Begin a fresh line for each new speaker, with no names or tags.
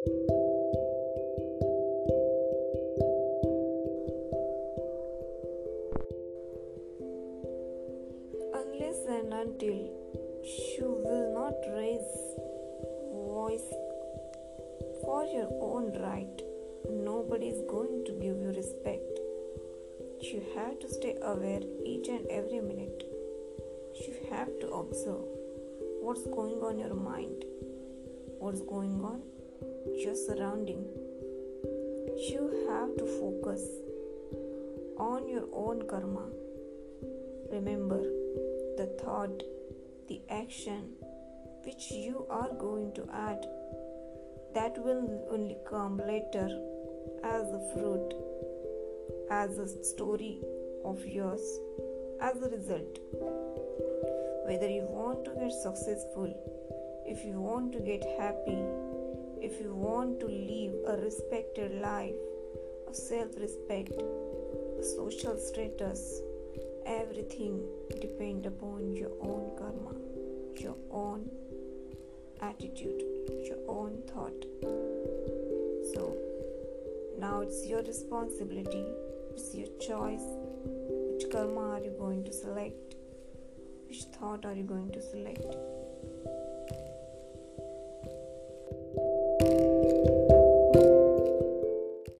Unless and until you will not raise voice for your own right, nobody is going to give you respect. You have to stay aware each and every minute. You have to observe what's going on your mind, what's going on your surrounding. You have to focus on your own karma. Remember the thought, the action which you are going to add that will only come later as a fruit, as a story of yours, as a result. Whether you want to get successful, if you want to get happy, if you want to live a respected life, a self respect, social status, everything depend upon your own karma, your own attitude, your own thought. So now it's your responsibility, it's your choice. Which karma are you going to select? Which thought are you going to select? thank you